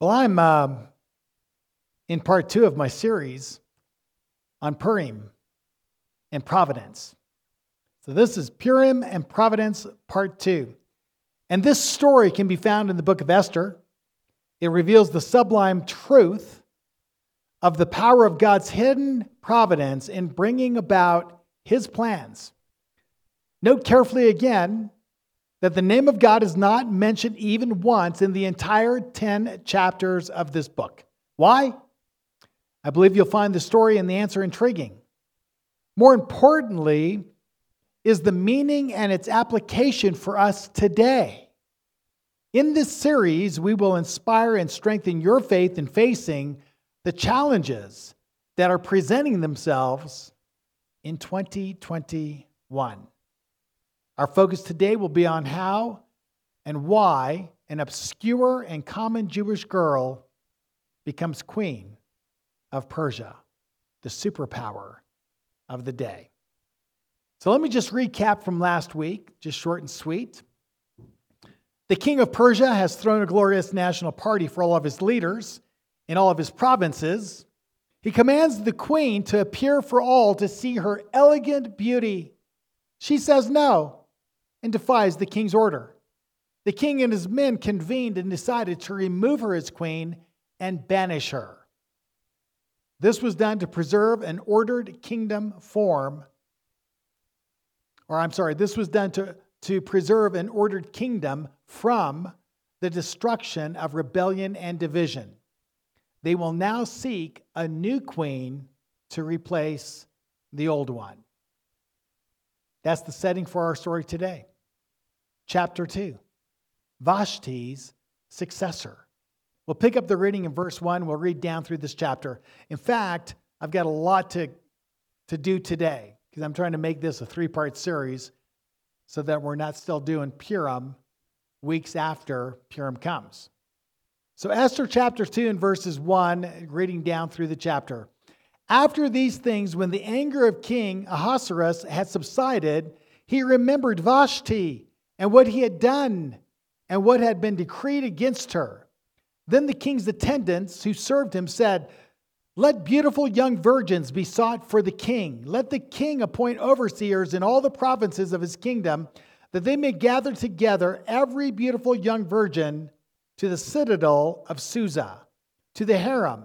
Well, I'm um, in part two of my series on Purim and Providence. So, this is Purim and Providence, part two. And this story can be found in the book of Esther. It reveals the sublime truth of the power of God's hidden providence in bringing about his plans. Note carefully again that the name of God is not mentioned even once in the entire 10 chapters of this book. Why? I believe you'll find the story and the answer intriguing. More importantly, is the meaning and its application for us today. In this series, we will inspire and strengthen your faith in facing the challenges that are presenting themselves in 2021. Our focus today will be on how and why an obscure and common Jewish girl becomes queen of Persia, the superpower of the day. So let me just recap from last week, just short and sweet. The king of Persia has thrown a glorious national party for all of his leaders in all of his provinces. He commands the queen to appear for all to see her elegant beauty. She says no and defies the king's order. The king and his men convened and decided to remove her as queen and banish her. This was done to preserve an ordered kingdom form. Or, I'm sorry, this was done to, to preserve an ordered kingdom from the destruction of rebellion and division. They will now seek a new queen to replace the old one. That's the setting for our story today chapter 2, Vashti's successor. We'll pick up the reading in verse 1. We'll read down through this chapter. In fact, I've got a lot to, to do today because I'm trying to make this a three part series so that we're not still doing Purim weeks after Purim comes. So, Esther chapter 2 and verses 1, reading down through the chapter. After these things, when the anger of King Ahasuerus had subsided, he remembered Vashti and what he had done and what had been decreed against her. Then the king's attendants who served him said, Let beautiful young virgins be sought for the king. Let the king appoint overseers in all the provinces of his kingdom, that they may gather together every beautiful young virgin to the citadel of Susa, to the harem,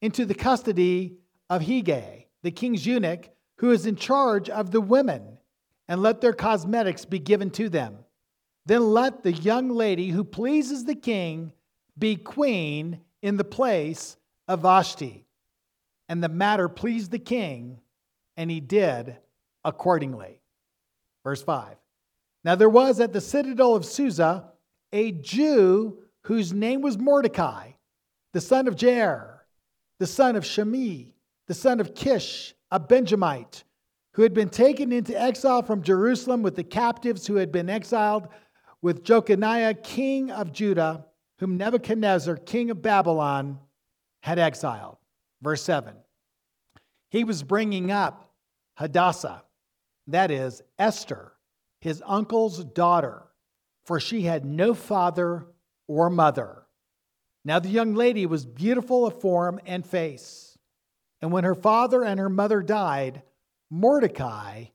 into the custody of Hegai, the king's eunuch, who is in charge of the women, and let their cosmetics be given to them. Then let the young lady who pleases the king be queen in the place of Vashti. And the matter pleased the king, and he did accordingly. Verse 5. Now there was at the citadel of Susa a Jew whose name was Mordecai, the son of Jair, the son of Shimei, the son of Kish, a Benjamite, who had been taken into exile from Jerusalem with the captives who had been exiled with Jeconiah, king of Judah, whom Nebuchadnezzar, king of Babylon, had exiled. Verse 7. He was bringing up Hadassah, that is, Esther, his uncle's daughter, for she had no father or mother. Now the young lady was beautiful of form and face. And when her father and her mother died, Mordecai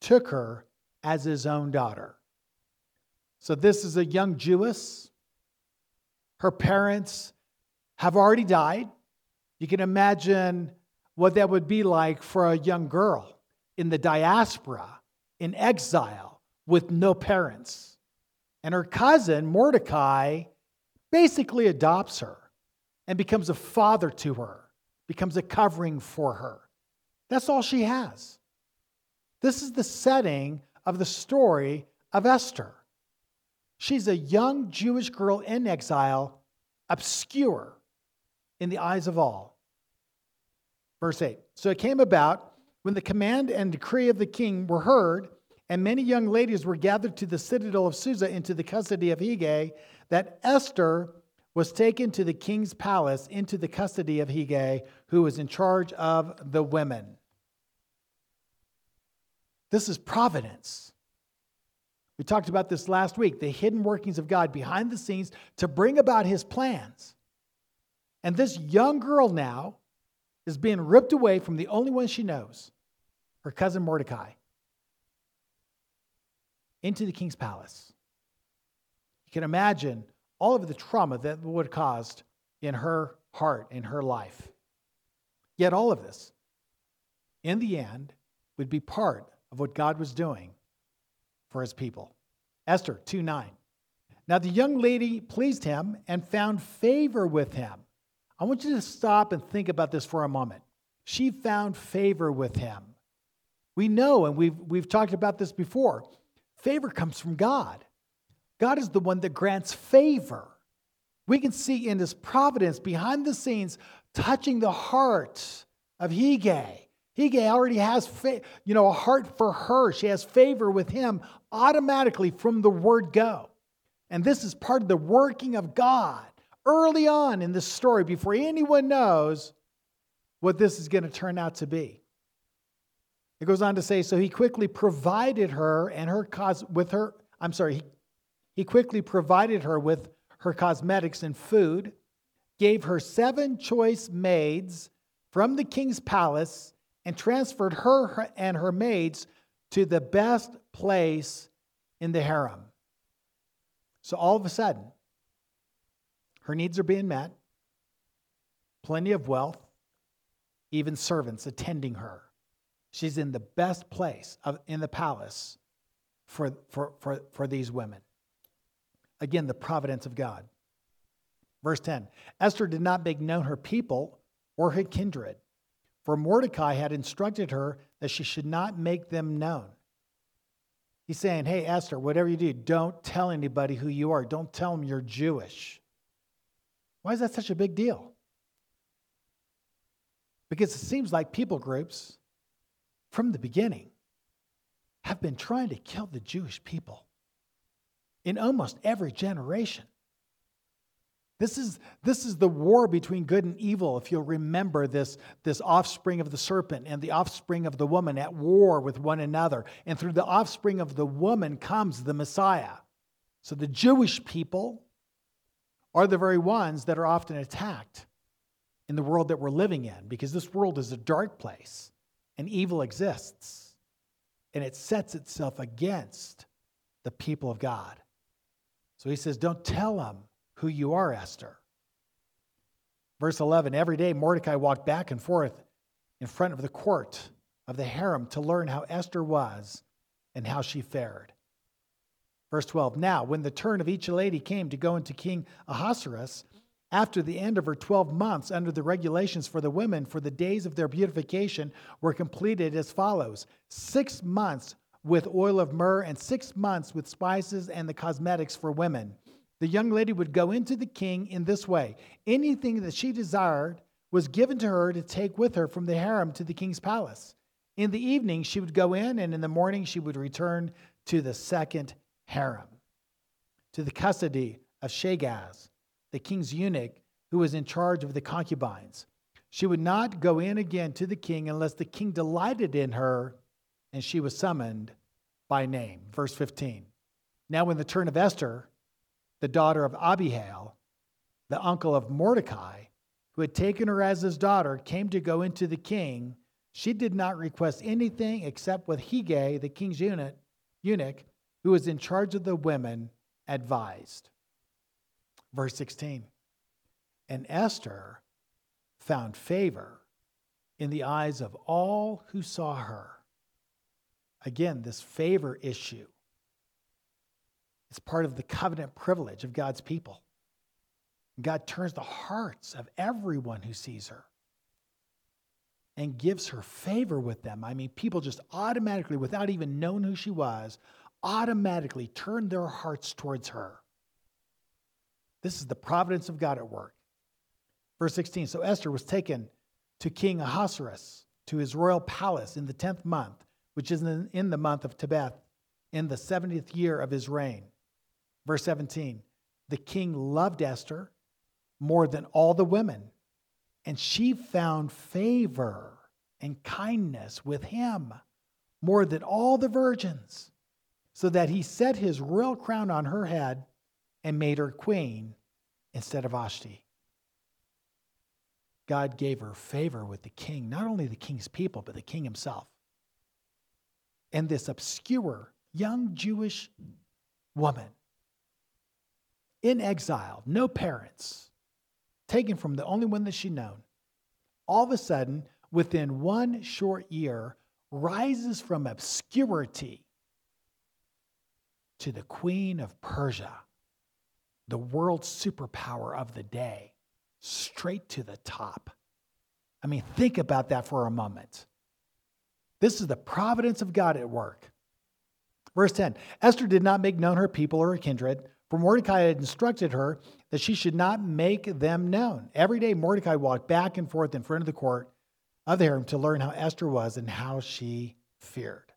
took her as his own daughter. So, this is a young Jewess. Her parents have already died. You can imagine what that would be like for a young girl in the diaspora, in exile, with no parents. And her cousin, Mordecai, basically adopts her and becomes a father to her, becomes a covering for her. That's all she has. This is the setting of the story of Esther. She's a young Jewish girl in exile, obscure in the eyes of all. Verse 8 So it came about when the command and decree of the king were heard, and many young ladies were gathered to the citadel of Susa into the custody of Hegai, that Esther was taken to the king's palace into the custody of Hegai, who was in charge of the women. This is providence. We talked about this last week the hidden workings of God behind the scenes to bring about his plans. And this young girl now is being ripped away from the only one she knows, her cousin Mordecai, into the king's palace. You can imagine all of the trauma that would have caused in her heart, in her life. Yet all of this, in the end, would be part of what God was doing for his people. Esther 2 9. Now the young lady pleased him and found favor with him. I want you to stop and think about this for a moment. She found favor with him. We know, and we've, we've talked about this before, favor comes from God. God is the one that grants favor. We can see in his providence behind the scenes touching the heart of Hegai Hegai already has, fa- you know, a heart for her. She has favor with him automatically from the word go. And this is part of the working of God early on in this story before anyone knows what this is going to turn out to be. It goes on to say, so he quickly provided her and her cos with her, I'm sorry, he, he quickly provided her with her cosmetics and food, gave her seven choice maids from the king's palace and transferred her and her maids to the best place in the harem. So all of a sudden, her needs are being met, plenty of wealth, even servants attending her. She's in the best place of, in the palace for, for, for, for these women. Again, the providence of God. Verse 10 Esther did not make known her people or her kindred for Mordecai had instructed her that she should not make them known. He's saying, Hey, Esther, whatever you do, don't tell anybody who you are. Don't tell them you're Jewish. Why is that such a big deal? Because it seems like people groups from the beginning have been trying to kill the Jewish people in almost every generation. This is, this is the war between good and evil, if you'll remember this, this offspring of the serpent and the offspring of the woman at war with one another. And through the offspring of the woman comes the Messiah. So the Jewish people are the very ones that are often attacked in the world that we're living in because this world is a dark place and evil exists. And it sets itself against the people of God. So he says, Don't tell them who you are, Esther. Verse 11 Every day Mordecai walked back and forth in front of the court of the harem to learn how Esther was and how she fared. Verse 12 Now, when the turn of each lady came to go into King Ahasuerus, after the end of her 12 months under the regulations for the women for the days of their beautification were completed as follows six months with oil of myrrh and six months with spices and the cosmetics for women the young lady would go into the king in this way anything that she desired was given to her to take with her from the harem to the king's palace. In the evening, she would go in, and in the morning, she would return to the second harem, to the custody of Shagaz, the king's eunuch who was in charge of the concubines. She would not go in again to the king unless the king delighted in her and she was summoned by name. Verse 15. Now, when the turn of Esther, the daughter of Abihail, the uncle of Mordecai, who had taken her as his daughter, came to go into the king, she did not request anything except what Hegai, the king's eunuch, eunuch, who was in charge of the women, advised. Verse 16 And Esther found favor in the eyes of all who saw her. Again, this favor issue it's part of the covenant privilege of God's people. God turns the hearts of everyone who sees her and gives her favor with them. I mean, people just automatically, without even knowing who she was, automatically turn their hearts towards her. This is the providence of God at work. Verse 16 So Esther was taken to King Ahasuerus, to his royal palace in the 10th month, which is in the month of Tebeth, in the 70th year of his reign. Verse 17 The king loved Esther more than all the women, and she found favor and kindness with him more than all the virgins, so that he set his royal crown on her head and made her queen instead of Vashti. God gave her favor with the king, not only the king's people, but the king himself. And this obscure young Jewish woman in exile, no parents, taken from the only one that she'd known, all of a sudden, within one short year, rises from obscurity to the queen of Persia, the world superpower of the day, straight to the top. I mean, think about that for a moment. This is the providence of God at work. Verse 10 Esther did not make known her people or her kindred, for Mordecai had instructed her that she should not make them known. Every day, Mordecai walked back and forth in front of the court of the harem to learn how Esther was and how she feared.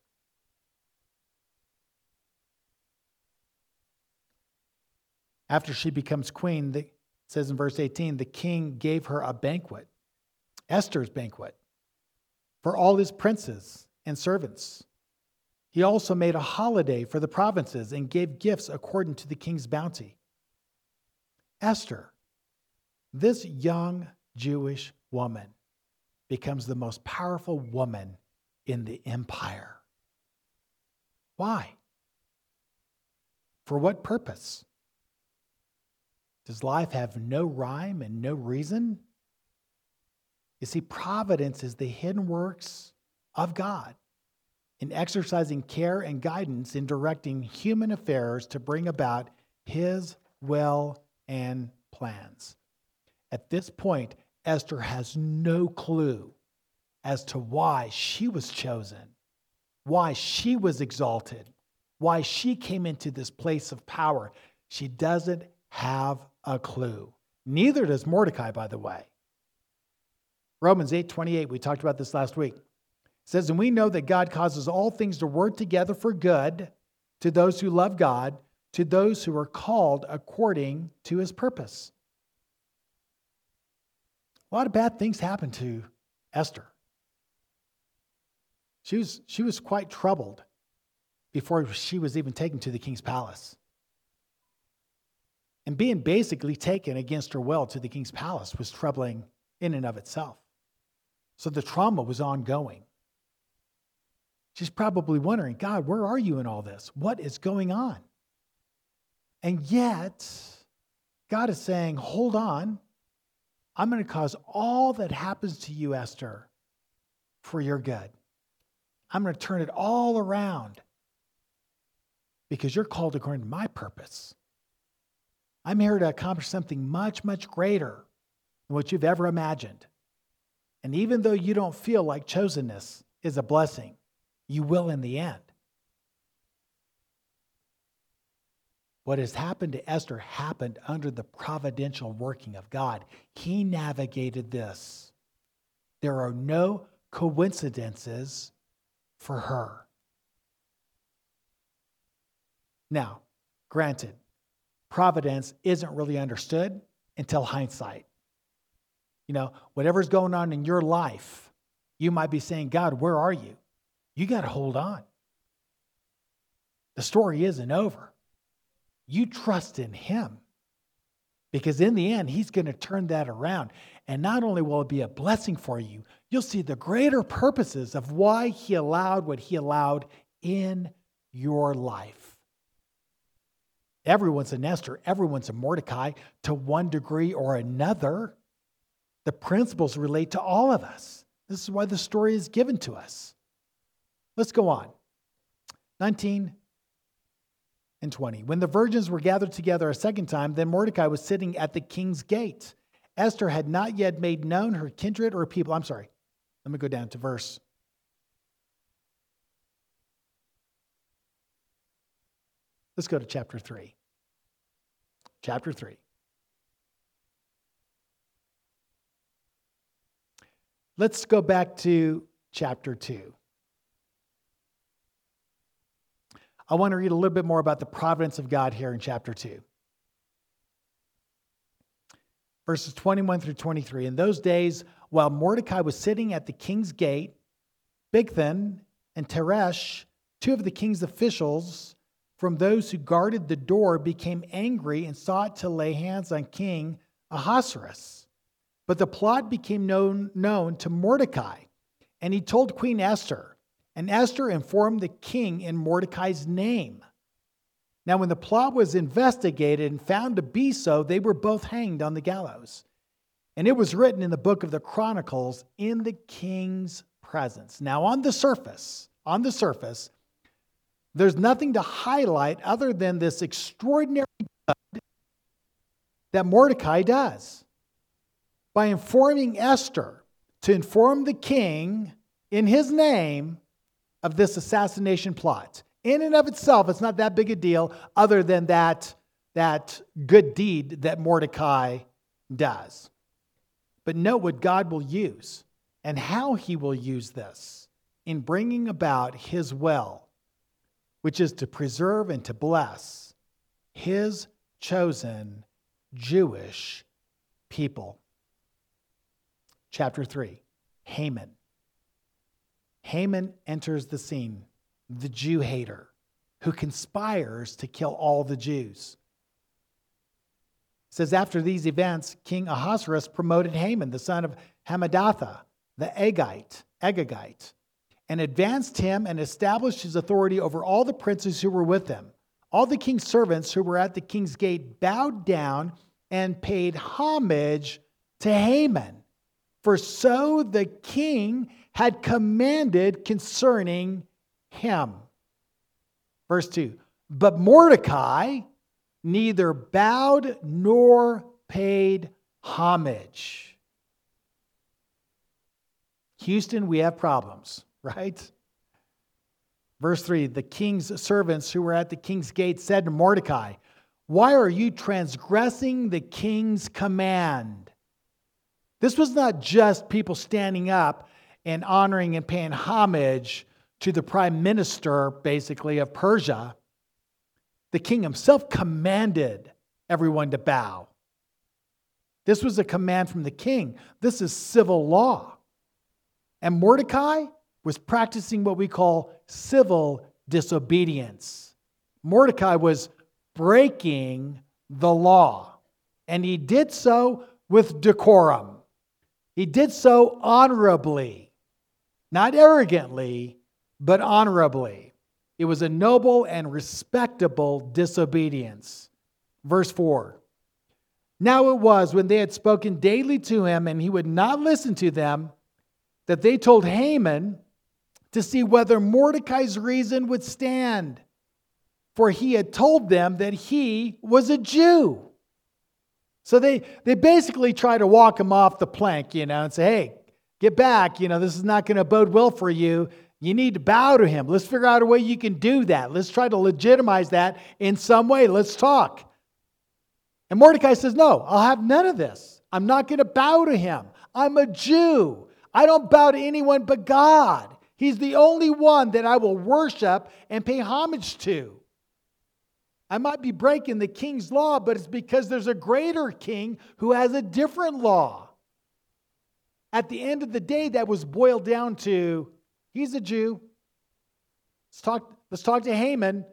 After she becomes queen, the, says in verse 18, the king gave her a banquet, Esther's banquet, for all his princes and servants. He also made a holiday for the provinces and gave gifts according to the king's bounty. Esther, this young Jewish woman, becomes the most powerful woman in the empire. Why? For what purpose? Does life have no rhyme and no reason? You see, providence is the hidden works of God in exercising care and guidance in directing human affairs to bring about his will and plans. At this point, Esther has no clue as to why she was chosen, why she was exalted, why she came into this place of power. She doesn't have a clue. Neither does Mordecai, by the way. Romans 8 28, we talked about this last week, says, And we know that God causes all things to work together for good to those who love God, to those who are called according to his purpose. A lot of bad things happened to Esther. She was, she was quite troubled before she was even taken to the king's palace. And being basically taken against her will to the king's palace was troubling in and of itself. So the trauma was ongoing. She's probably wondering, God, where are you in all this? What is going on? And yet, God is saying, hold on. I'm going to cause all that happens to you, Esther, for your good. I'm going to turn it all around because you're called according to my purpose. I'm here to accomplish something much, much greater than what you've ever imagined. And even though you don't feel like chosenness is a blessing, you will in the end. What has happened to Esther happened under the providential working of God. He navigated this. There are no coincidences for her. Now, granted, providence isn't really understood until hindsight. You know, whatever's going on in your life, you might be saying, God, where are you? You got to hold on. The story isn't over. You trust in Him because in the end, He's going to turn that around. And not only will it be a blessing for you, you'll see the greater purposes of why He allowed what He allowed in your life. Everyone's a Esther, everyone's a Mordecai to one degree or another. The principles relate to all of us. This is why the story is given to us. Let's go on. 19 and 20. When the virgins were gathered together a second time, then Mordecai was sitting at the king's gate. Esther had not yet made known her kindred or people. I'm sorry. Let me go down to verse Let's go to chapter 3. Chapter 3. Let's go back to chapter 2. I want to read a little bit more about the providence of God here in chapter 2. Verses 21 through 23. In those days, while Mordecai was sitting at the king's gate, Bigthan and Teresh, two of the king's officials, from those who guarded the door became angry and sought to lay hands on King Ahasuerus. But the plot became known, known to Mordecai, and he told Queen Esther, and Esther informed the king in Mordecai's name. Now, when the plot was investigated and found to be so, they were both hanged on the gallows. And it was written in the book of the Chronicles in the king's presence. Now, on the surface, on the surface, there's nothing to highlight other than this extraordinary that Mordecai does by informing Esther to inform the king in his name of this assassination plot. In and of itself, it's not that big a deal, other than that, that good deed that Mordecai does. But note what God will use and how he will use this in bringing about his will, which is to preserve and to bless his chosen Jewish people. Chapter 3 Haman. Haman enters the scene, the Jew hater who conspires to kill all the Jews. It says after these events, King Ahasuerus promoted Haman, the son of Hammedatha, the Agite, Agagite, and advanced him and established his authority over all the princes who were with him. All the king's servants who were at the king's gate bowed down and paid homage to Haman. For so the king had commanded concerning him. Verse 2 But Mordecai neither bowed nor paid homage. Houston, we have problems, right? Verse 3 The king's servants who were at the king's gate said to Mordecai, Why are you transgressing the king's command? This was not just people standing up and honoring and paying homage to the prime minister, basically, of Persia. The king himself commanded everyone to bow. This was a command from the king. This is civil law. And Mordecai was practicing what we call civil disobedience. Mordecai was breaking the law, and he did so with decorum. He did so honorably, not arrogantly, but honorably. It was a noble and respectable disobedience. Verse 4 Now it was when they had spoken daily to him and he would not listen to them that they told Haman to see whether Mordecai's reason would stand. For he had told them that he was a Jew. So they, they basically try to walk him off the plank, you know, and say, hey, get back. You know, this is not going to bode well for you. You need to bow to him. Let's figure out a way you can do that. Let's try to legitimize that in some way. Let's talk. And Mordecai says, No, I'll have none of this. I'm not going to bow to him. I'm a Jew. I don't bow to anyone but God. He's the only one that I will worship and pay homage to. I might be breaking the king's law, but it's because there's a greater king who has a different law. At the end of the day, that was boiled down to he's a Jew. Let's talk, let's talk to Haman.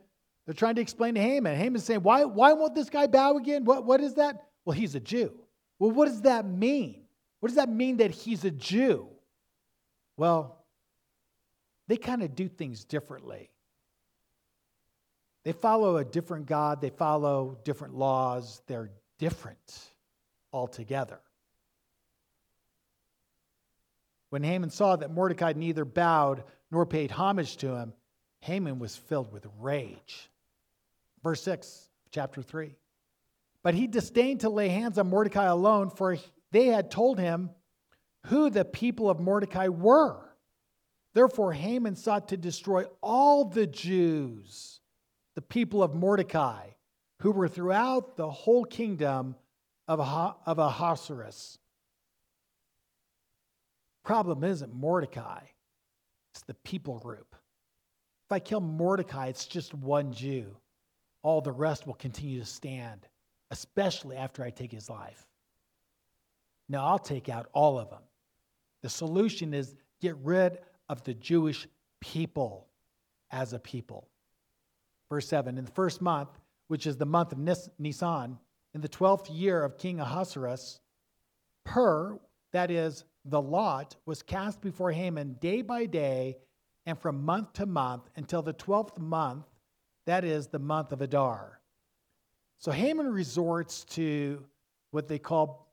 They're trying to explain to Haman. Haman's saying, why, why won't this guy bow again? What, what is that? Well, he's a Jew. Well, what does that mean? What does that mean that he's a Jew? Well, they kind of do things differently. They follow a different God, they follow different laws, they're different altogether. When Haman saw that Mordecai neither bowed nor paid homage to him, Haman was filled with rage. Verse 6, chapter 3. But he disdained to lay hands on Mordecai alone, for they had told him who the people of Mordecai were. Therefore, Haman sought to destroy all the Jews, the people of Mordecai, who were throughout the whole kingdom of, of Ahasuerus. Problem isn't Mordecai, it's the people group. If I kill Mordecai, it's just one Jew. All the rest will continue to stand, especially after I take his life. Now, I'll take out all of them. The solution is get rid of the Jewish people as a people. Verse 7 In the first month, which is the month of Nisan, in the twelfth year of King Ahasuerus, Pur, that is, the lot, was cast before Haman day by day and from month to month until the 12th month, that is, the month of Adar. So Haman resorts to what they call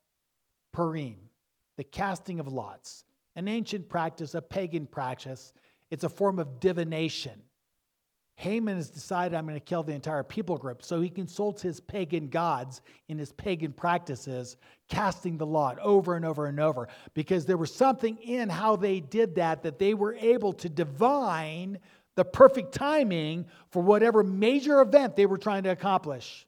Purim, the casting of lots, an ancient practice, a pagan practice. It's a form of divination. Haman has decided I'm going to kill the entire people group. So he consults his pagan gods in his pagan practices, casting the lot over and over and over, because there was something in how they did that that they were able to divine the perfect timing for whatever major event they were trying to accomplish.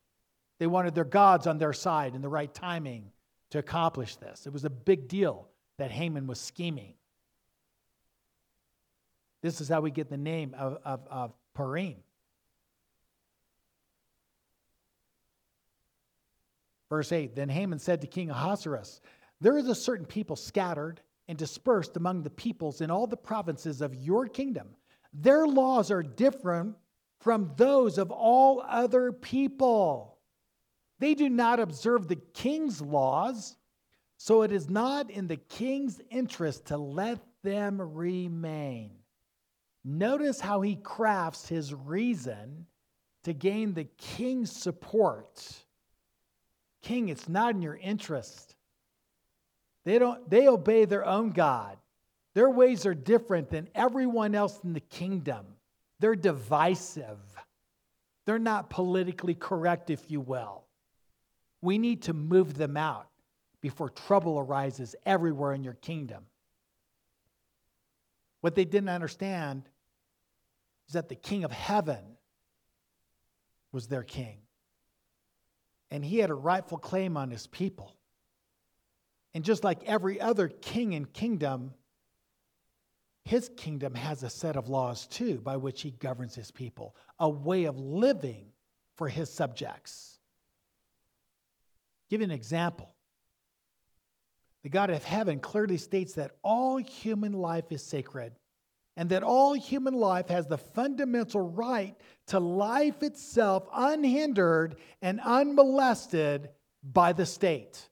They wanted their gods on their side in the right timing to accomplish this. It was a big deal that Haman was scheming. This is how we get the name of, of, of Purim. Verse 8 Then Haman said to King Ahasuerus, There is a certain people scattered and dispersed among the peoples in all the provinces of your kingdom. Their laws are different from those of all other people. They do not observe the king's laws, so it is not in the king's interest to let them remain. Notice how he crafts his reason to gain the king's support. King, it's not in your interest. They don't they obey their own God. Their ways are different than everyone else in the kingdom. They're divisive. They're not politically correct, if you will. We need to move them out before trouble arises everywhere in your kingdom. What they didn't understand is that the king of heaven was their king. And he had a rightful claim on his people. And just like every other king and kingdom, his kingdom has a set of laws too by which he governs his people, a way of living for his subjects. Give you an example. The God of heaven clearly states that all human life is sacred and that all human life has the fundamental right to life itself unhindered and unmolested by the state.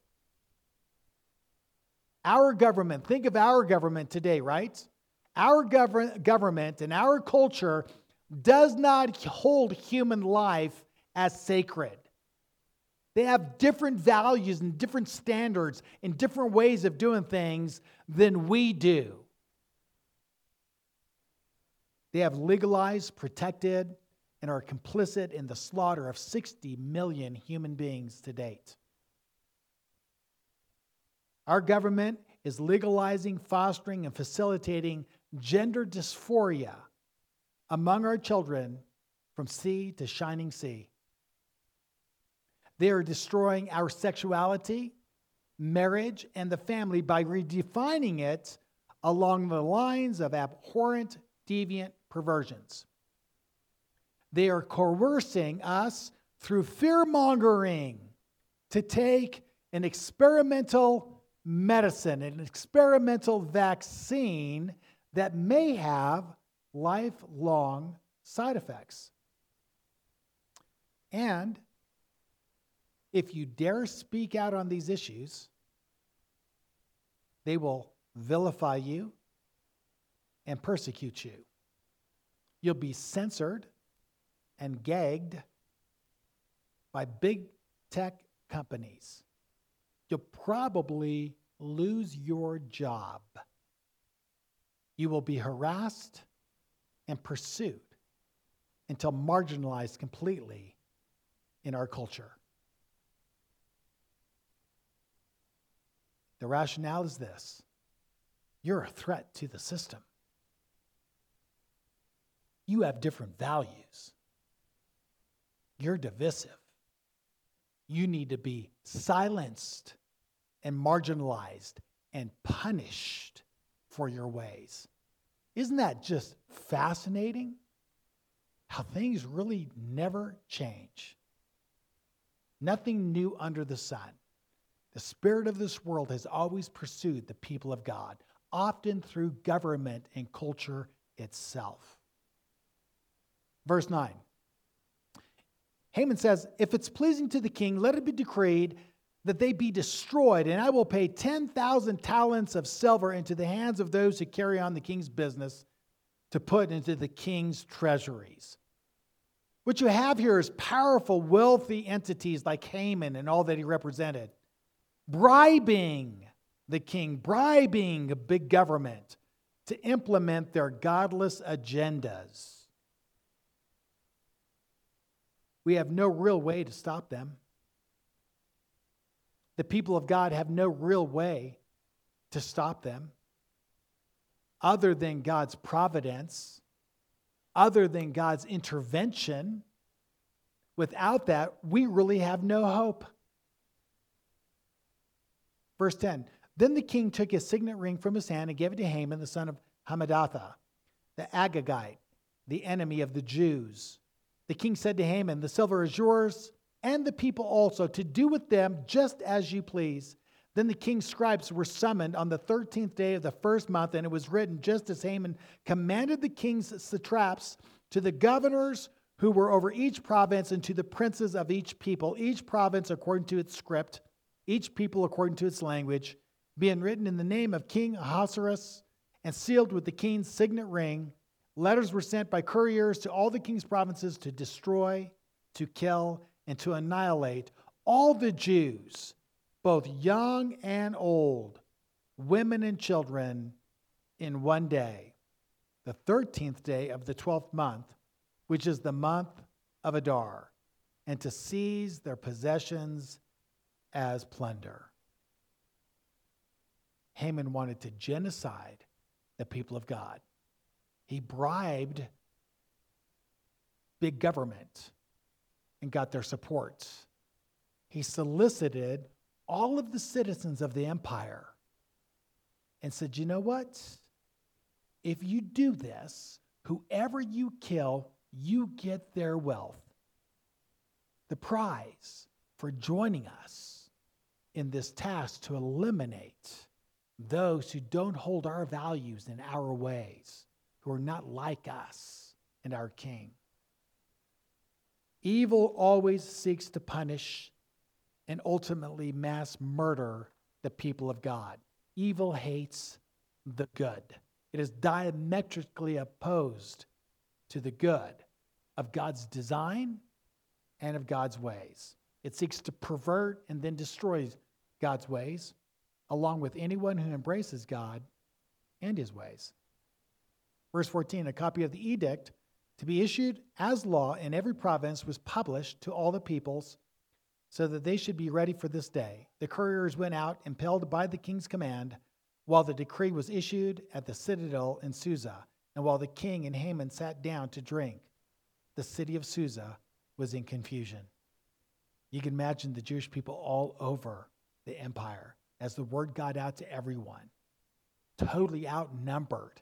Our government, think of our government today, right? Our gov- government and our culture does not hold human life as sacred. They have different values and different standards and different ways of doing things than we do. They have legalized, protected, and are complicit in the slaughter of 60 million human beings to date. Our government is legalizing, fostering, and facilitating gender dysphoria among our children from sea to shining sea. They are destroying our sexuality, marriage, and the family by redefining it along the lines of abhorrent, deviant perversions. They are coercing us through fear mongering to take an experimental medicine, an experimental vaccine that may have lifelong side effects. And if you dare speak out on these issues, they will vilify you and persecute you. You'll be censored and gagged by big tech companies. You'll probably lose your job. You will be harassed and pursued until marginalized completely in our culture. The rationale is this you're a threat to the system. You have different values. You're divisive. You need to be silenced and marginalized and punished for your ways. Isn't that just fascinating? How things really never change. Nothing new under the sun. The spirit of this world has always pursued the people of God, often through government and culture itself. Verse 9 Haman says, If it's pleasing to the king, let it be decreed that they be destroyed, and I will pay 10,000 talents of silver into the hands of those who carry on the king's business to put into the king's treasuries. What you have here is powerful, wealthy entities like Haman and all that he represented, bribing the king, bribing a big government to implement their godless agendas. We have no real way to stop them. The people of God have no real way to stop them other than God's providence, other than God's intervention. Without that, we really have no hope. Verse 10 Then the king took his signet ring from his hand and gave it to Haman, the son of Hammedatha, the Agagite, the enemy of the Jews. The king said to Haman, The silver is yours, and the people also, to do with them just as you please. Then the king's scribes were summoned on the 13th day of the first month, and it was written just as Haman commanded the king's satraps to the governors who were over each province and to the princes of each people, each province according to its script, each people according to its language, being written in the name of King Ahasuerus and sealed with the king's signet ring. Letters were sent by couriers to all the king's provinces to destroy, to kill, and to annihilate all the Jews both young and old, women and children, in one day, the 13th day of the 12th month, which is the month of Adar, and to seize their possessions as plunder. Haman wanted to genocide the people of God. He bribed big government and got their support. He solicited all of the citizens of the empire and said, You know what? If you do this, whoever you kill, you get their wealth. The prize for joining us in this task to eliminate those who don't hold our values and our ways, who are not like us and our King. Evil always seeks to punish and ultimately mass murder the people of God. Evil hates the good. It is diametrically opposed to the good of God's design and of God's ways. It seeks to pervert and then destroy God's ways, along with anyone who embraces God and his ways. Verse 14 A copy of the edict to be issued as law in every province was published to all the peoples so that they should be ready for this day. The couriers went out, impelled by the king's command, while the decree was issued at the citadel in Susa, and while the king and Haman sat down to drink. The city of Susa was in confusion. You can imagine the Jewish people all over the empire as the word got out to everyone, totally outnumbered,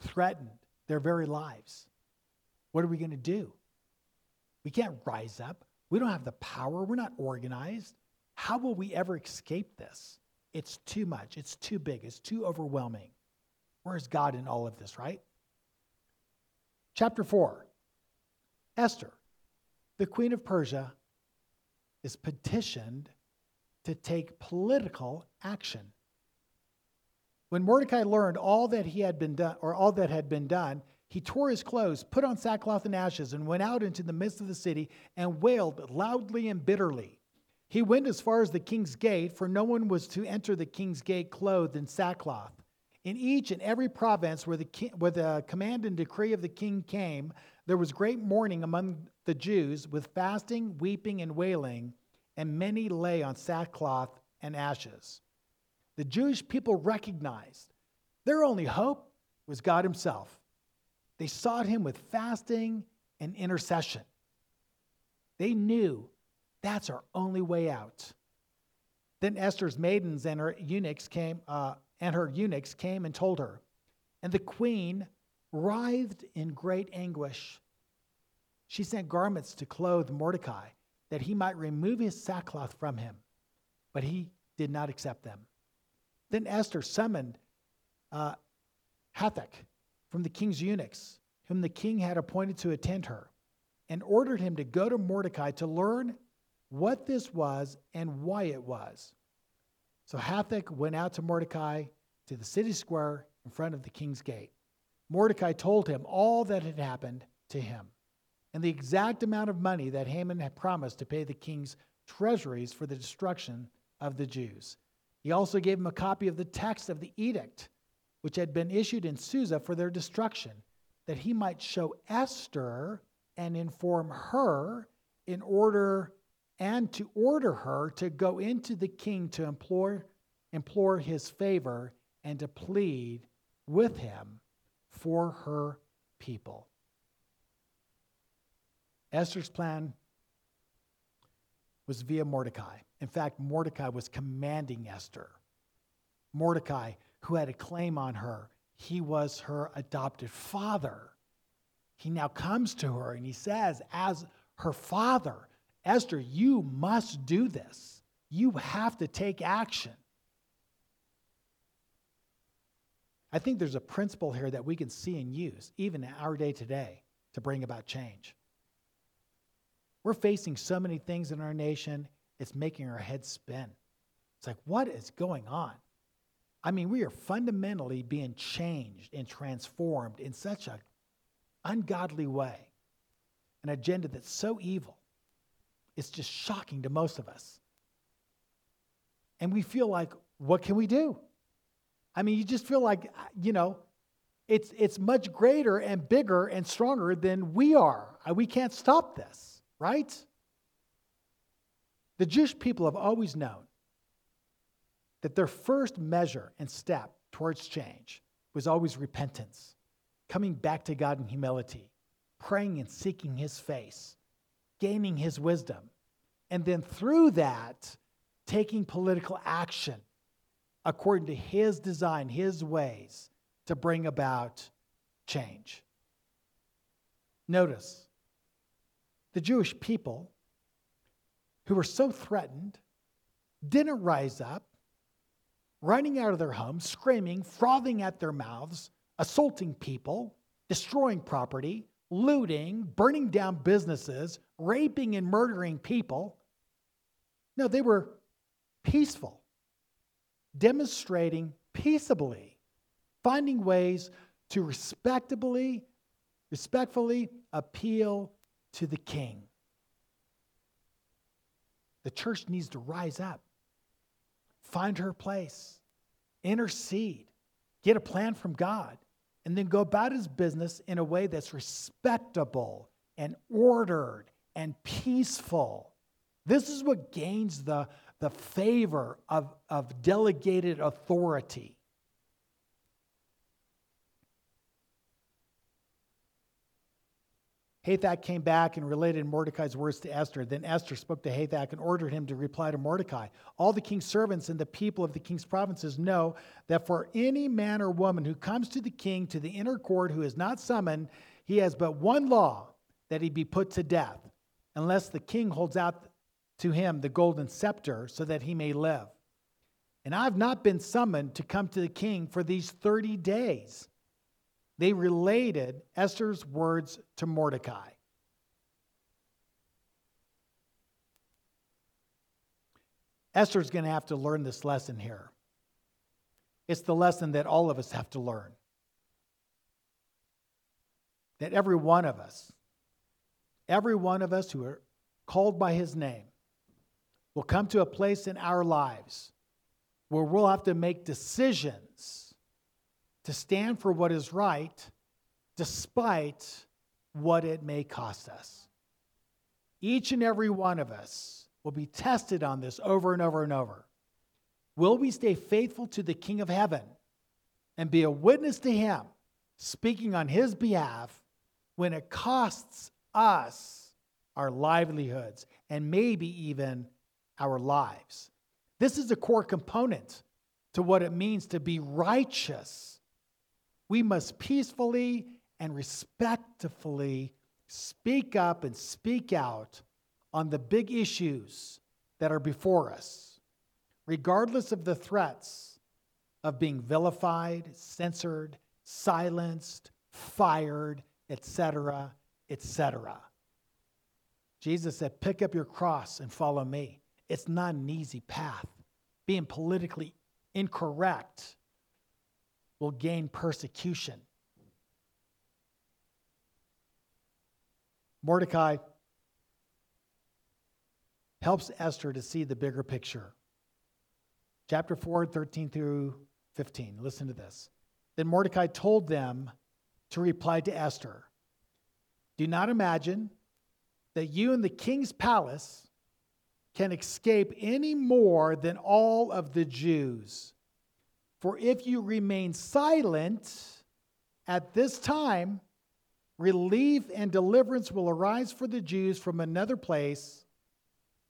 threatened their very lives. What are we going to do? We can't rise up. We don't have the power. We're not organized. How will we ever escape this? It's too much. It's too big. It's too overwhelming. Where's God in all of this, right? Chapter 4 Esther, the queen of Persia, is petitioned to take political action. When Mordecai learned all that he had been done, or all that had been done, he tore his clothes, put on sackcloth and ashes, and went out into the midst of the city and wailed loudly and bitterly. He went as far as the king's gate, for no one was to enter the king's gate clothed in sackcloth. In each and every province where the, king, where the command and decree of the king came, there was great mourning among the Jews, with fasting, weeping, and wailing, and many lay on sackcloth and ashes. The Jewish people recognized their only hope was God Himself. They sought him with fasting and intercession. They knew that's our only way out. Then Esther's maidens and her eunuchs came, uh, and her eunuchs came and told her, and the queen writhed in great anguish. She sent garments to clothe Mordecai, that he might remove his sackcloth from him, but he did not accept them. Then Esther summoned uh, Hathach, from the king's eunuchs, whom the king had appointed to attend her, and ordered him to go to Mordecai to learn what this was and why it was. So Hathach went out to Mordecai to the city square in front of the king's gate. Mordecai told him all that had happened to him and the exact amount of money that Haman had promised to pay the king's treasuries for the destruction of the Jews. He also gave him a copy of the text of the edict, which had been issued in Susa for their destruction, that he might show Esther and inform her in order and to order her to go into the king to implore, implore his favor and to plead with him for her people. Esther's plan was via Mordecai. In fact, Mordecai was commanding Esther. Mordecai, who had a claim on her, he was her adopted father. He now comes to her and he says, as her father, Esther, you must do this. You have to take action. I think there's a principle here that we can see and use, even in our day today, to bring about change. We're facing so many things in our nation, it's making our heads spin. It's like, what is going on? I mean, we are fundamentally being changed and transformed in such an ungodly way, an agenda that's so evil. It's just shocking to most of us. And we feel like, what can we do? I mean, you just feel like, uh, you know, it's, it's much greater and bigger and stronger than we are. Uh, we can't stop this right? The Jewish people have always known that their first measure and step towards change was always repentance, coming back to God in humility, praying and seeking His face, gaining His wisdom, and then through that, taking political action according to His design, His ways to bring about change. Notice, the Jewish people who were so threatened didn't rise up, running out of their homes, screaming, frothing at their mouths, assaulting people, destroying property, looting, burning down businesses, raping and murdering people. No, they were peaceful, demonstrating peaceably, finding ways to respectably, respectfully appeal to the king. The church needs to rise up, find her place, intercede, get a plan from God, and then go about his business in a way that's respectable and ordered and peaceful. This is what gains the, the favor of, of delegated authority. Hathach came back and related Mordecai's words to Esther. Then Esther spoke to Hathach and ordered him to reply to Mordecai. All the king's servants and the people of the king's provinces know that for any man or woman who comes to the king to the inner court who is not summoned, he has but one law that he be put to death, unless the king holds out to him the golden scepter so that he may live. And I've not been summoned to come to the king for these 30 days they related Esther's words to Mordecai. Esther's going to have to learn this lesson here. It's the lesson that all of us have to learn. That every one of us, every one of us who are called by his name, will come to a place in our lives where we'll have to make decisions to stand for what is right despite what it may cost us. Each and every one of us will be tested on this over and over and over. Will we stay faithful to the King of Heaven and be a witness to Him, speaking on His behalf, when it costs us our livelihoods and maybe even our lives? This is a core component to what it means to be righteous we must peacefully and respectfully speak up and speak out on the big issues that are before us, regardless of the threats of being vilified, censored, silenced, fired, etc., etc. Jesus said, Pick up your cross and follow me. It's not an easy path. Being politically incorrect will gain persecution. Mordecai helps Esther to see the bigger picture. Chapter 4, 13 through 15. Listen to this. Then Mordecai told them to reply to Esther Do not imagine that you in the king's palace can escape any more than all of the Jews. For if you remain silent at this time, relief and deliverance will arise for the Jews from another place,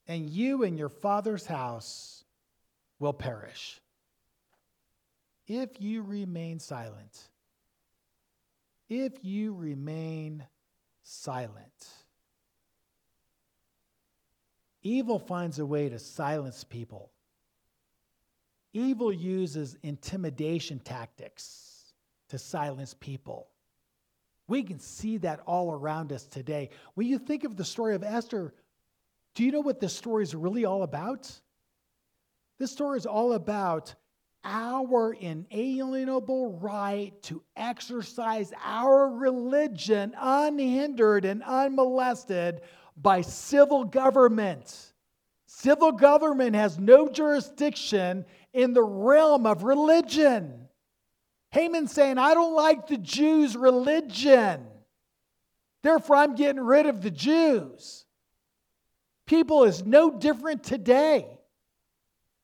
and you and your father's house will perish. If you remain silent, if you remain silent. Evil finds a way to silence people. Evil uses intimidation tactics to silence people. We can see that all around us today. When you think of the story of Esther, do you know what this story is really all about? This story is all about our inalienable right to exercise our religion unhindered and unmolested by civil government. Civil government has no jurisdiction in the realm of religion. Haman saying, I don't like the Jews' religion. Therefore, I'm getting rid of the Jews. People is no different today.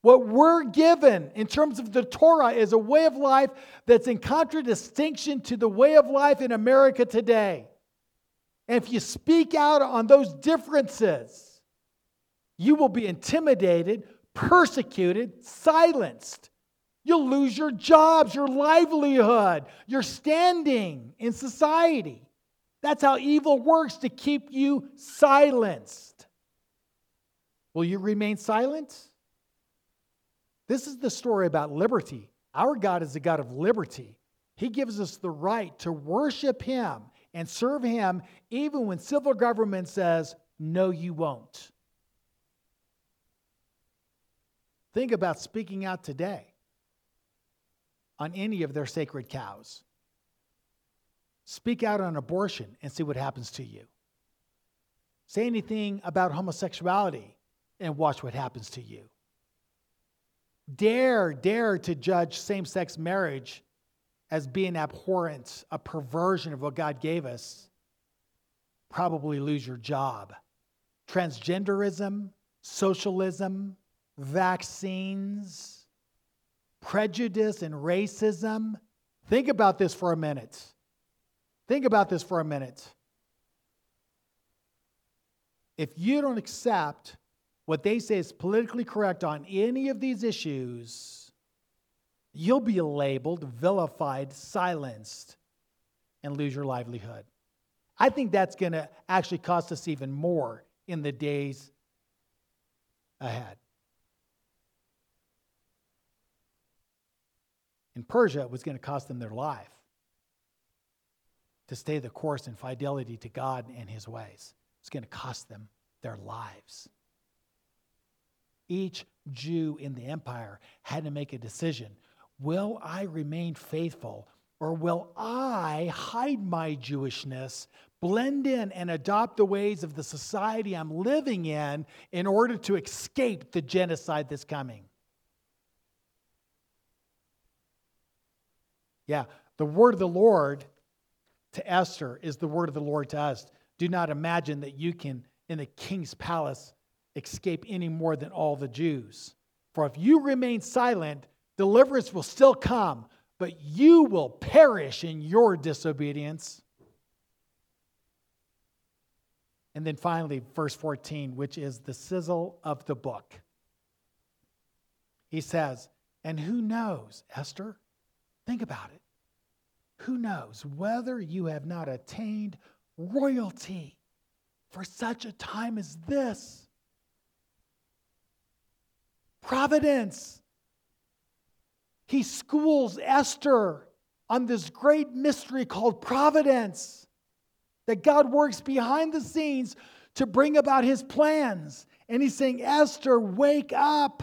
What we're given in terms of the Torah is a way of life that's in contradistinction to the way of life in America today. And if you speak out on those differences, you will be intimidated, persecuted, silenced. You'll lose your jobs, your livelihood, your standing in society. That's how evil works to keep you silenced. Will you remain silent? This is the story about liberty. Our God is a God of liberty. He gives us the right to worship Him and serve Him even when civil government says, no, you won't. Think about speaking out today on any of their sacred cows. Speak out on abortion and see what happens to you. Say anything about homosexuality and watch what happens to you. Dare, dare to judge same sex marriage as being abhorrent, a perversion of what God gave us, probably lose your job. Transgenderism, socialism, vaccines, prejudice, and racism. Think about this for a minute. Think about this for a minute. If you don't accept what they say is politically correct on any of these issues, you'll be labeled, vilified, silenced, and lose your livelihood. I think that's going to actually cost us even more in the days ahead. In Persia, was going to cost them their life to stay the course in fidelity to God and his ways. It's going to cost them their lives. Each Jew in the empire had to make a decision Will I remain faithful or will I hide my Jewishness, blend in, and adopt the ways of the society I'm living in in order to escape the genocide that's coming? Yeah, the word of the Lord to Esther is the word of the Lord to us. Do not imagine that you can, in the king's palace, escape any more than all the Jews. For if you remain silent, Deliverance will still come, but you will perish in your disobedience. And then finally, verse 14, which is the sizzle of the book. He says, And who knows, Esther? Think about it. Who knows whether you have not attained royalty for such a time as this? Providence he schools Esther on this great mystery called providence that God works behind the scenes to bring about his plans. And he's saying, Esther, wake up.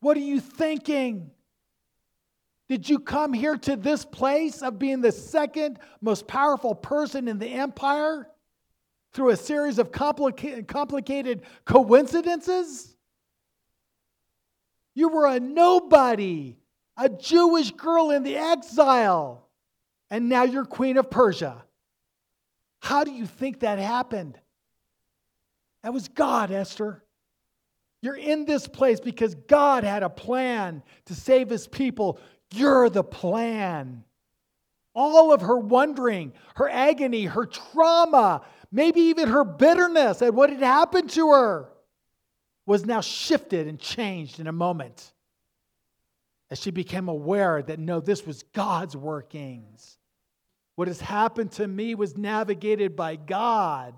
What are you thinking? Did you come here to this place of being the second most powerful person in the empire through a series of complica- complicated coincidences? You were a nobody, a Jewish girl in the exile, and now you're queen of Persia. How do you think that happened? That was God, Esther. You're in this place because God had a plan to save his people. You're the plan. All of her wondering, her agony, her trauma, maybe even her bitterness at what had happened to her was now shifted and changed in a moment as she became aware that no, this was God's workings. What has happened to me was navigated by God.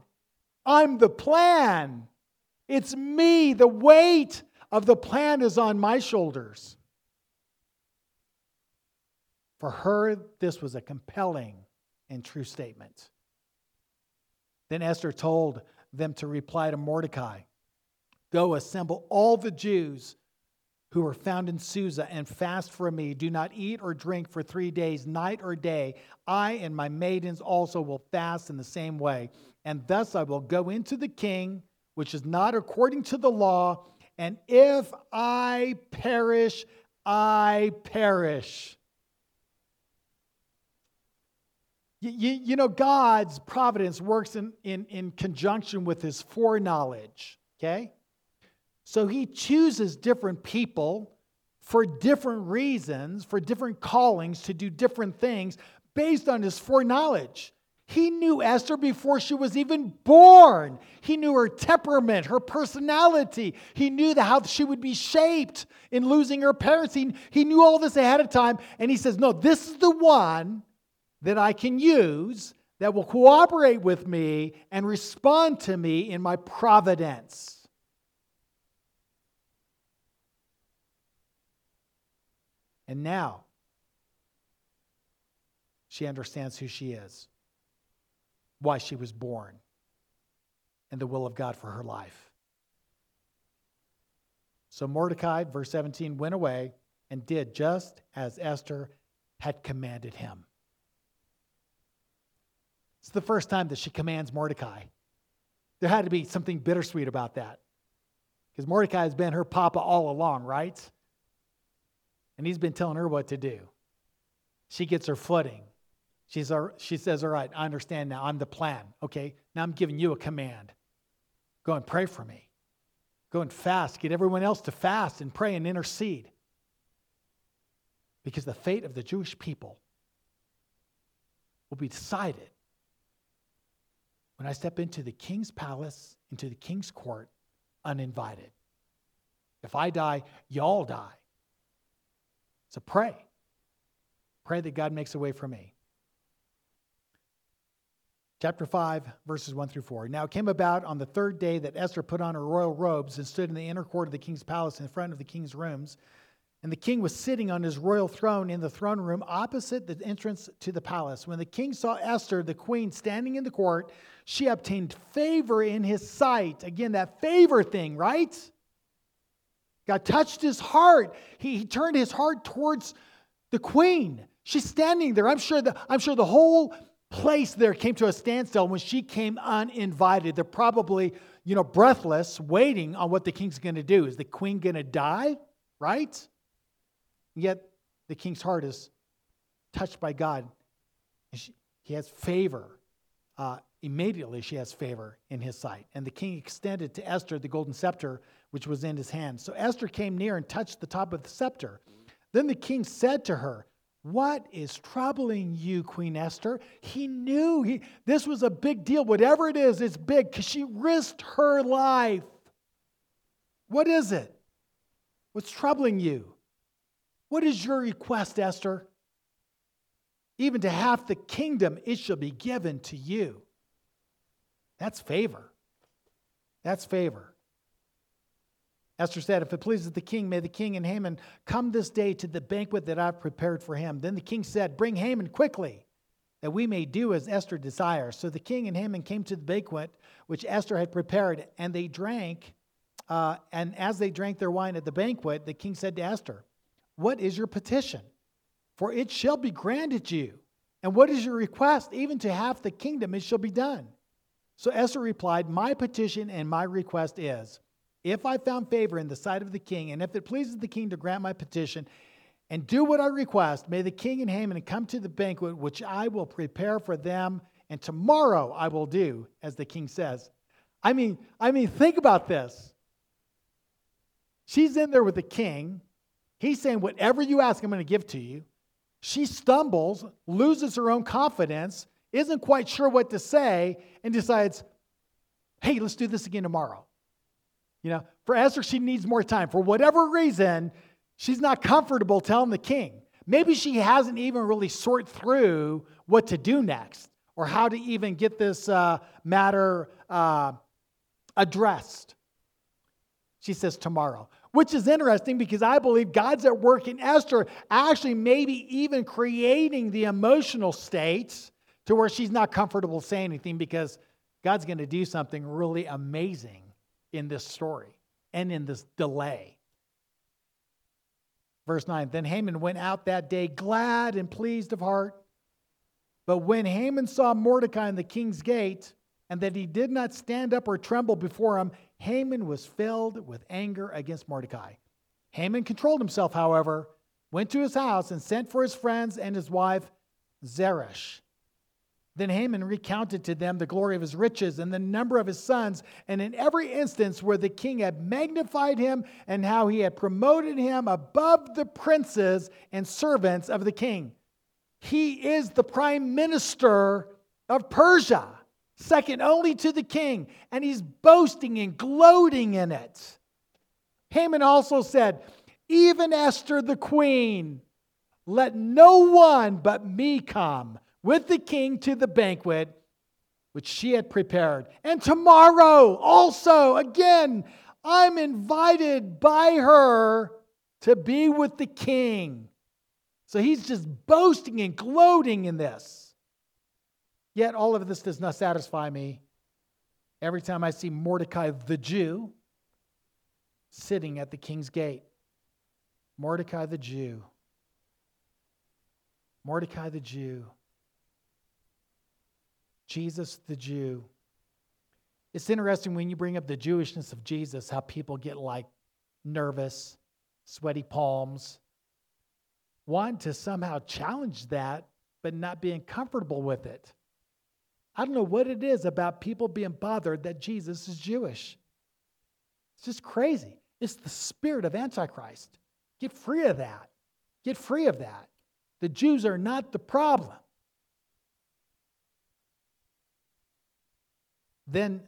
I'm the plan. It's me. The weight of the plan is on my shoulders. For her, this was a compelling and true statement. Then Esther told them to reply to Mordecai Go assemble all the Jews who are found in Susa and fast for me. Do not eat or drink for three days, night or day. I and my maidens also will fast in the same way. And thus I will go into the king, which is not according to the law. And if I perish, I perish. You, you, know, God's providence works in, in, in conjunction with his foreknowledge, okay? So he chooses different people for different reasons, for different callings to do different things based on his foreknowledge. He knew Esther before she was even born. He knew her temperament, her personality. He knew the, how she would be shaped in losing her parents. He, he knew all this ahead of time. And he says, No, this is the one that I can use that will cooperate with me and respond to me in my providence. And now, she understands who she is, why she was born, and the will of God for her life. So Mordecai, verse 17, went away and did just as Esther had commanded him. It's the first time that she commands Mordecai. There had to be something bittersweet about that. Because Mordecai has been her papa all along, right? And he's been telling her what to do. She gets her footing. She's, she says, All right, I understand now. I'm the plan. Okay, now I'm giving you a command. Go and pray for me. Go and fast. Get everyone else to fast and pray and intercede. Because the fate of the Jewish people will be decided when I step into the king's palace, into the king's court, uninvited. If I die, y'all die. So pray. Pray that God makes a way for me. Chapter 5, verses 1 through 4. Now it came about on the third day that Esther put on her royal robes and stood in the inner court of the king's palace in front of the king's rooms. And the king was sitting on his royal throne in the throne room opposite the entrance to the palace. When the king saw Esther, the queen, standing in the court, she obtained favor in his sight. Again, that favor thing, right? God touched his heart. He, he turned his heart towards the queen. She's standing there. I'm sure, the, I'm sure the whole place there came to a standstill when she came uninvited. They're probably, you know, breathless, waiting on what the king's going to do. Is the queen going to die? Right? Yet the king's heart is touched by God. She, he has favor uh, Immediately she has favor in his sight. And the king extended to Esther the golden scepter which was in his hand. So Esther came near and touched the top of the scepter. Then the king said to her, What is troubling you, Queen Esther? He knew he, this was a big deal. Whatever it is, it's big because she risked her life. What is it? What's troubling you? What is your request, Esther? Even to half the kingdom, it shall be given to you. That's favor. That's favor. Esther said, If it pleases the king, may the king and Haman come this day to the banquet that I've prepared for him. Then the king said, Bring Haman quickly, that we may do as Esther desires. So the king and Haman came to the banquet which Esther had prepared, and they drank. Uh, and as they drank their wine at the banquet, the king said to Esther, What is your petition? For it shall be granted you. And what is your request? Even to half the kingdom it shall be done. So Esther replied, My petition and my request is, if I found favor in the sight of the king, and if it pleases the king to grant my petition, and do what I request. May the king and Haman come to the banquet which I will prepare for them, and tomorrow I will do as the king says. I mean, I mean, think about this. She's in there with the king. He's saying, Whatever you ask, I'm going to give to you. She stumbles, loses her own confidence, isn't quite sure what to say, and decides, Hey, let's do this again tomorrow. You know, for Esther, she needs more time. For whatever reason, She's not comfortable telling the king. Maybe she hasn't even really sorted through what to do next or how to even get this uh, matter uh, addressed. She says tomorrow, which is interesting because I believe God's at work in Esther, actually, maybe even creating the emotional state to where she's not comfortable saying anything because God's going to do something really amazing in this story and in this delay. Verse 9 Then Haman went out that day glad and pleased of heart. But when Haman saw Mordecai in the king's gate, and that he did not stand up or tremble before him, Haman was filled with anger against Mordecai. Haman controlled himself, however, went to his house, and sent for his friends and his wife Zeresh. Then Haman recounted to them the glory of his riches and the number of his sons, and in every instance where the king had magnified him and how he had promoted him above the princes and servants of the king. He is the prime minister of Persia, second only to the king, and he's boasting and gloating in it. Haman also said, Even Esther the queen, let no one but me come with the king to the banquet which she had prepared. And tomorrow also, again, I'm invited by her to be with the king. So he's just boasting and gloating in this. Yet all of this does not satisfy me. Every time I see Mordecai the Jew sitting at the king's gate, Mordecai the Jew, Mordecai the Jew, Jesus the Jew. It's interesting when you bring up the Jewishness of Jesus, how people get like nervous, sweaty palms, want to somehow challenge that, but not being comfortable with it. I don't know what it is about people being bothered that Jesus is Jewish. It's just crazy. It's the spirit of Antichrist. Get free of that. Get free of that. The Jews are not the problem. Then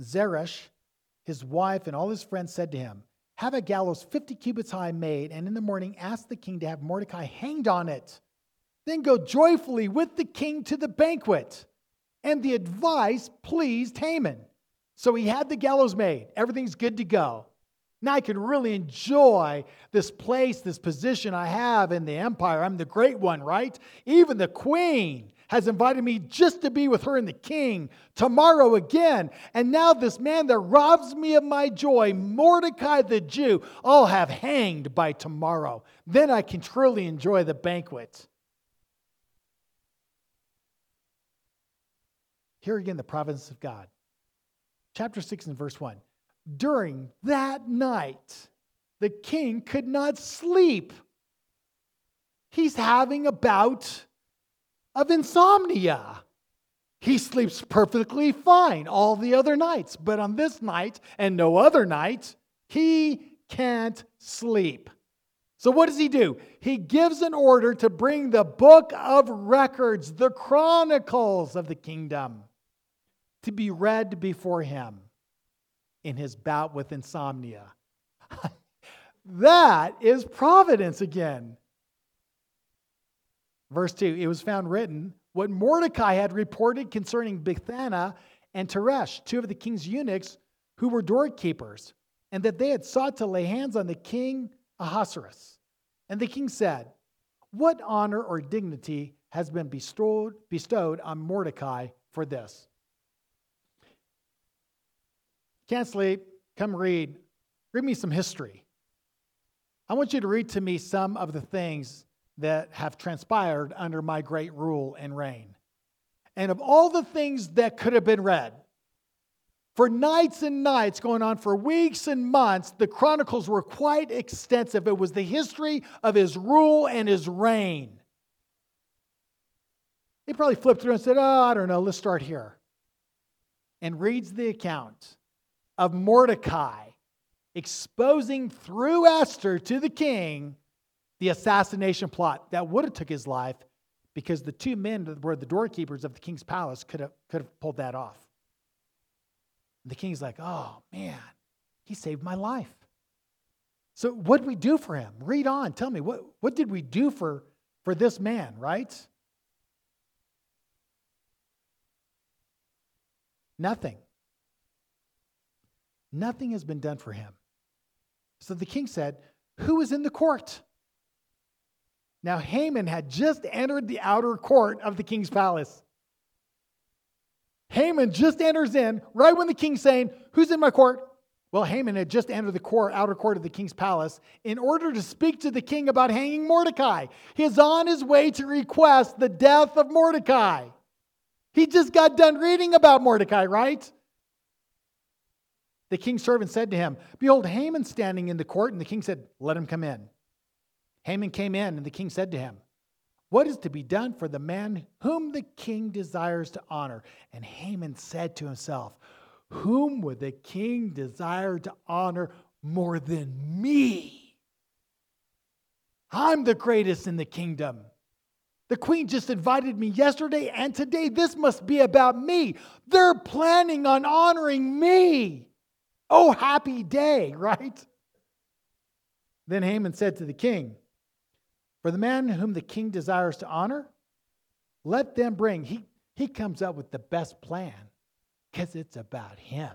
Zeresh, his wife, and all his friends said to him, Have a gallows 50 cubits high made, and in the morning ask the king to have Mordecai hanged on it. Then go joyfully with the king to the banquet. And the advice pleased Haman. So he had the gallows made. Everything's good to go. Now I can really enjoy this place, this position I have in the empire. I'm the great one, right? Even the queen has invited me just to be with her and the king tomorrow again. And now this man that robs me of my joy, Mordecai the Jew, I'll have hanged by tomorrow. Then I can truly enjoy the banquet. Here again, the providence of God. Chapter 6 and verse 1. During that night, the king could not sleep. He's having a bout of insomnia. He sleeps perfectly fine all the other nights, but on this night and no other night, he can't sleep. So, what does he do? He gives an order to bring the book of records, the chronicles of the kingdom, to be read before him in his bout with insomnia. that is providence again. Verse 2 It was found written what Mordecai had reported concerning Bigthana and Teresh, two of the king's eunuchs who were doorkeepers, and that they had sought to lay hands on the king Ahasuerus. And the king said, what honor or dignity has been bestowed, bestowed on Mordecai for this? Can't sleep? Come read. Read me some history. I want you to read to me some of the things that have transpired under my great rule and reign. And of all the things that could have been read, for nights and nights, going on for weeks and months, the chronicles were quite extensive. It was the history of his rule and his reign. He probably flipped through and said, Oh, I don't know, let's start here. And reads the account of Mordecai exposing through Esther to the king the assassination plot that would have took his life because the two men that were the doorkeepers of the king's palace could have, could have pulled that off. The king's like, oh man, he saved my life. So what did we do for him? Read on. Tell me, what, what did we do for, for this man, right? Nothing. Nothing has been done for him. So the king said, Who is in the court? Now Haman had just entered the outer court of the king's palace. Haman just enters in right when the king's saying, Who's in my court? Well, Haman had just entered the court, outer court of the king's palace in order to speak to the king about hanging Mordecai. He's on his way to request the death of Mordecai. He just got done reading about Mordecai, right? The king's servant said to him, Behold, Haman standing in the court. And the king said, Let him come in. Haman came in, and the king said to him, What is to be done for the man whom the king desires to honor? And Haman said to himself, Whom would the king desire to honor more than me? I'm the greatest in the kingdom. The queen just invited me yesterday and today. This must be about me. They're planning on honoring me. Oh, happy day, right? Then Haman said to the king, For the man whom the king desires to honor, let them bring. He, he comes up with the best plan because it's about him.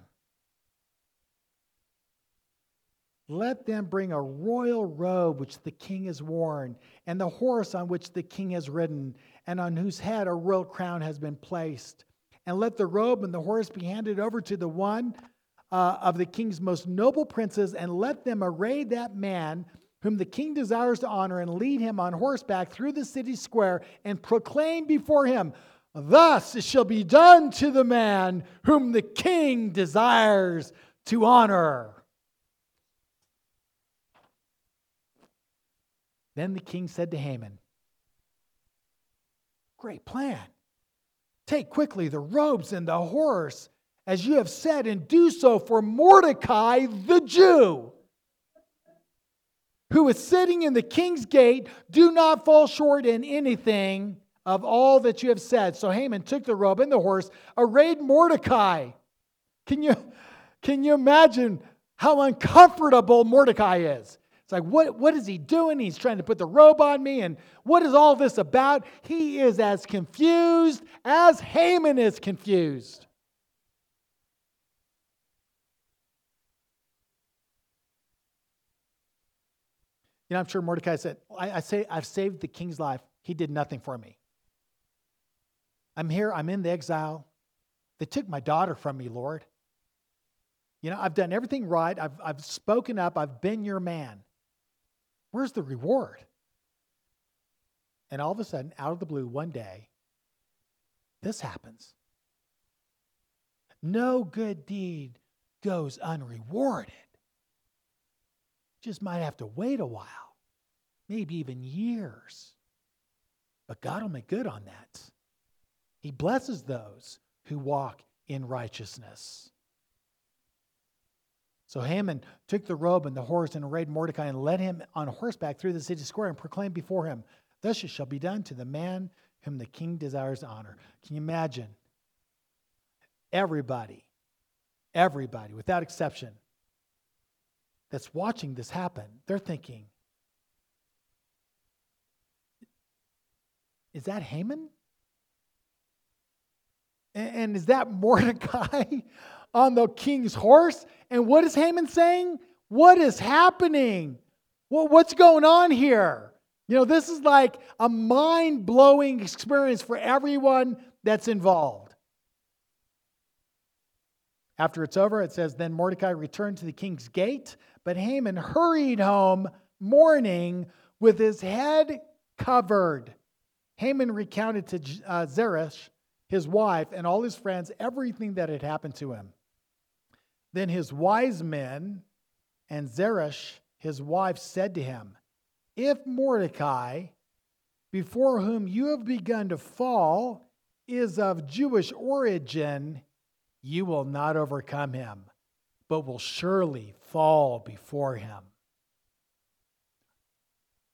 Let them bring a royal robe which the king has worn, and the horse on which the king has ridden, and on whose head a royal crown has been placed. And let the robe and the horse be handed over to the one uh, of the king's most noble princes, and let them array that man whom the king desires to honor, and lead him on horseback through the city square, and proclaim before him, Thus it shall be done to the man whom the king desires to honor. Then the king said to Haman, Great plan. Take quickly the robes and the horse, as you have said, and do so for Mordecai the Jew, who is sitting in the king's gate. Do not fall short in anything of all that you have said. So Haman took the robe and the horse, arrayed Mordecai. Can you, can you imagine how uncomfortable Mordecai is? It's like, what, what is he doing? He's trying to put the robe on me. And what is all this about? He is as confused as Haman is confused. You know, I'm sure Mordecai said, I, I say I've saved the king's life. He did nothing for me. I'm here, I'm in the exile. They took my daughter from me, Lord. You know, I've done everything right. I've, I've spoken up. I've been your man. Where's the reward? And all of a sudden, out of the blue, one day, this happens. No good deed goes unrewarded. Just might have to wait a while, maybe even years. But God will make good on that. He blesses those who walk in righteousness. So Haman took the robe and the horse and arrayed Mordecai and led him on horseback through the city square and proclaimed before him, Thus it shall be done to the man whom the king desires to honor. Can you imagine? Everybody, everybody, without exception, that's watching this happen, they're thinking, Is that Haman? And is that Mordecai on the king's horse? And what is Haman saying? What is happening? Well, what's going on here? You know, this is like a mind blowing experience for everyone that's involved. After it's over, it says, Then Mordecai returned to the king's gate, but Haman hurried home mourning with his head covered. Haman recounted to uh, Zeresh, his wife, and all his friends everything that had happened to him. Then his wise men and Zeresh, his wife, said to him, If Mordecai, before whom you have begun to fall, is of Jewish origin, you will not overcome him, but will surely fall before him.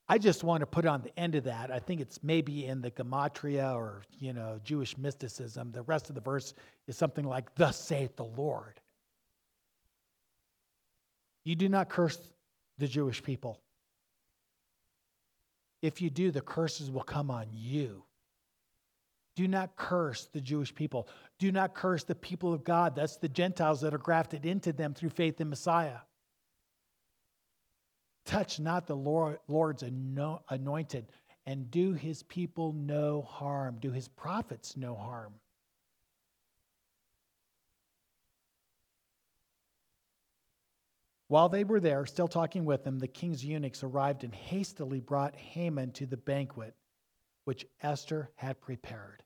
I just want to put on the end of that. I think it's maybe in the Gematria or, you know, Jewish mysticism. The rest of the verse is something like, Thus saith the Lord. You do not curse the Jewish people. If you do, the curses will come on you. Do not curse the Jewish people. Do not curse the people of God. That's the Gentiles that are grafted into them through faith in Messiah. Touch not the Lord, Lord's anointed, and do his people no harm, do his prophets no harm. While they were there, still talking with him, the king's eunuchs arrived and hastily brought Haman to the banquet which Esther had prepared.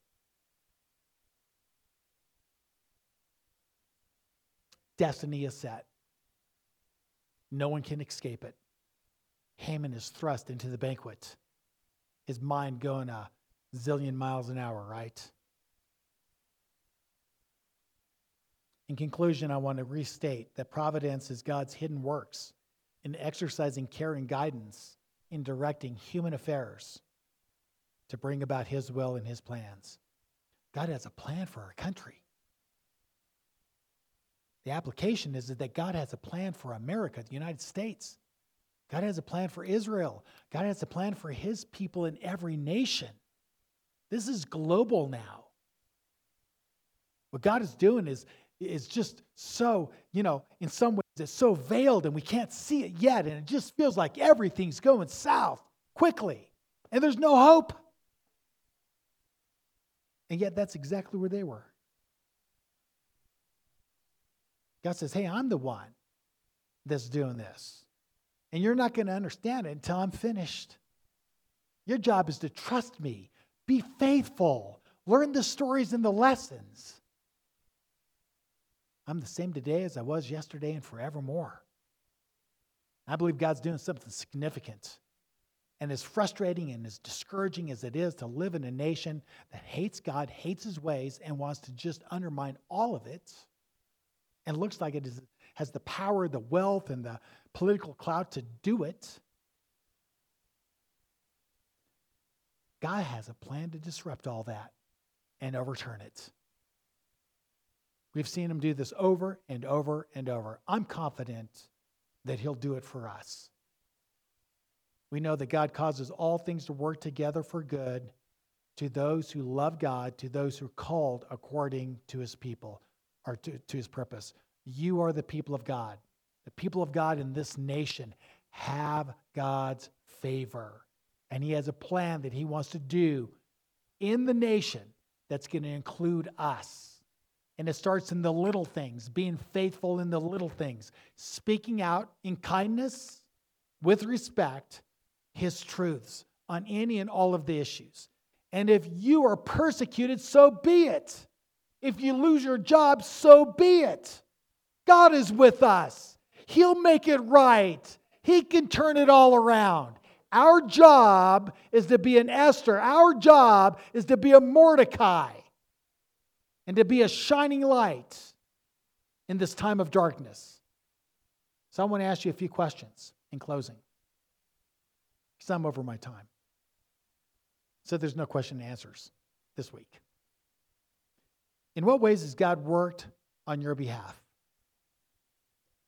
Destiny is set. No one can escape it. Haman is thrust into the banquet, his mind going a zillion miles an hour, right? In conclusion, I want to restate that providence is God's hidden works in exercising care and guidance in directing human affairs to bring about his will and his plans. God has a plan for our country. The application is that God has a plan for America, the United States. God has a plan for Israel. God has a plan for his people in every nation. This is global now. What God is doing is, is just so, you know, in some ways it's so veiled and we can't see it yet. And it just feels like everything's going south quickly and there's no hope. And yet that's exactly where they were. God says, Hey, I'm the one that's doing this. And you're not going to understand it until I'm finished. Your job is to trust me, be faithful, learn the stories and the lessons. I'm the same today as I was yesterday and forevermore. I believe God's doing something significant. And as frustrating and as discouraging as it is to live in a nation that hates God, hates his ways, and wants to just undermine all of it, and looks like it is, has the power, the wealth, and the political clout to do it. God has a plan to disrupt all that and overturn it. We've seen him do this over and over and over. I'm confident that he'll do it for us. We know that God causes all things to work together for good to those who love God, to those who are called according to his people or to, to his purpose. You are the people of God. The people of God in this nation have God's favor. And he has a plan that he wants to do in the nation that's going to include us. And it starts in the little things, being faithful in the little things, speaking out in kindness, with respect, his truths on any and all of the issues. And if you are persecuted, so be it. If you lose your job, so be it. God is with us. He'll make it right. He can turn it all around. Our job is to be an Esther. Our job is to be a Mordecai and to be a shining light in this time of darkness. So I want to ask you a few questions in closing. Because I'm over my time. So there's no question and answers this week. In what ways has God worked on your behalf?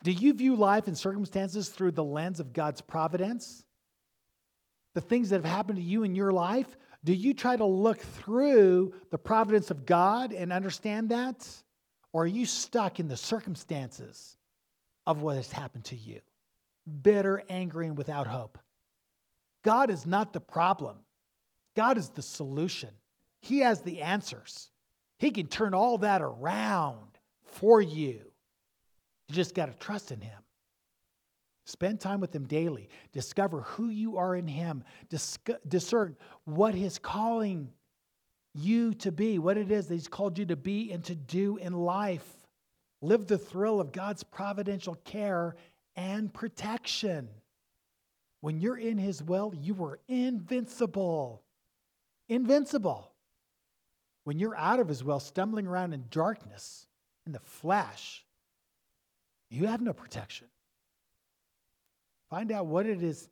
Do you view life and circumstances through the lens of God's providence? The things that have happened to you in your life, do you try to look through the providence of God and understand that? Or are you stuck in the circumstances of what has happened to you? Bitter, angry, and without hope. God is not the problem, God is the solution. He has the answers. He can turn all that around for you. You just got to trust in Him. Spend time with Him daily. Discover who you are in Him. Dis- discern what His calling you to be, what it is that He's called you to be and to do in life. Live the thrill of God's providential care and protection. When you're in His will, you are invincible. Invincible. When you're out of His will, stumbling around in darkness, in the flesh, you have no protection. Find out what it is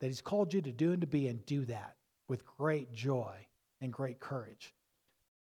that He's called you to do and to be, and do that with great joy and great courage.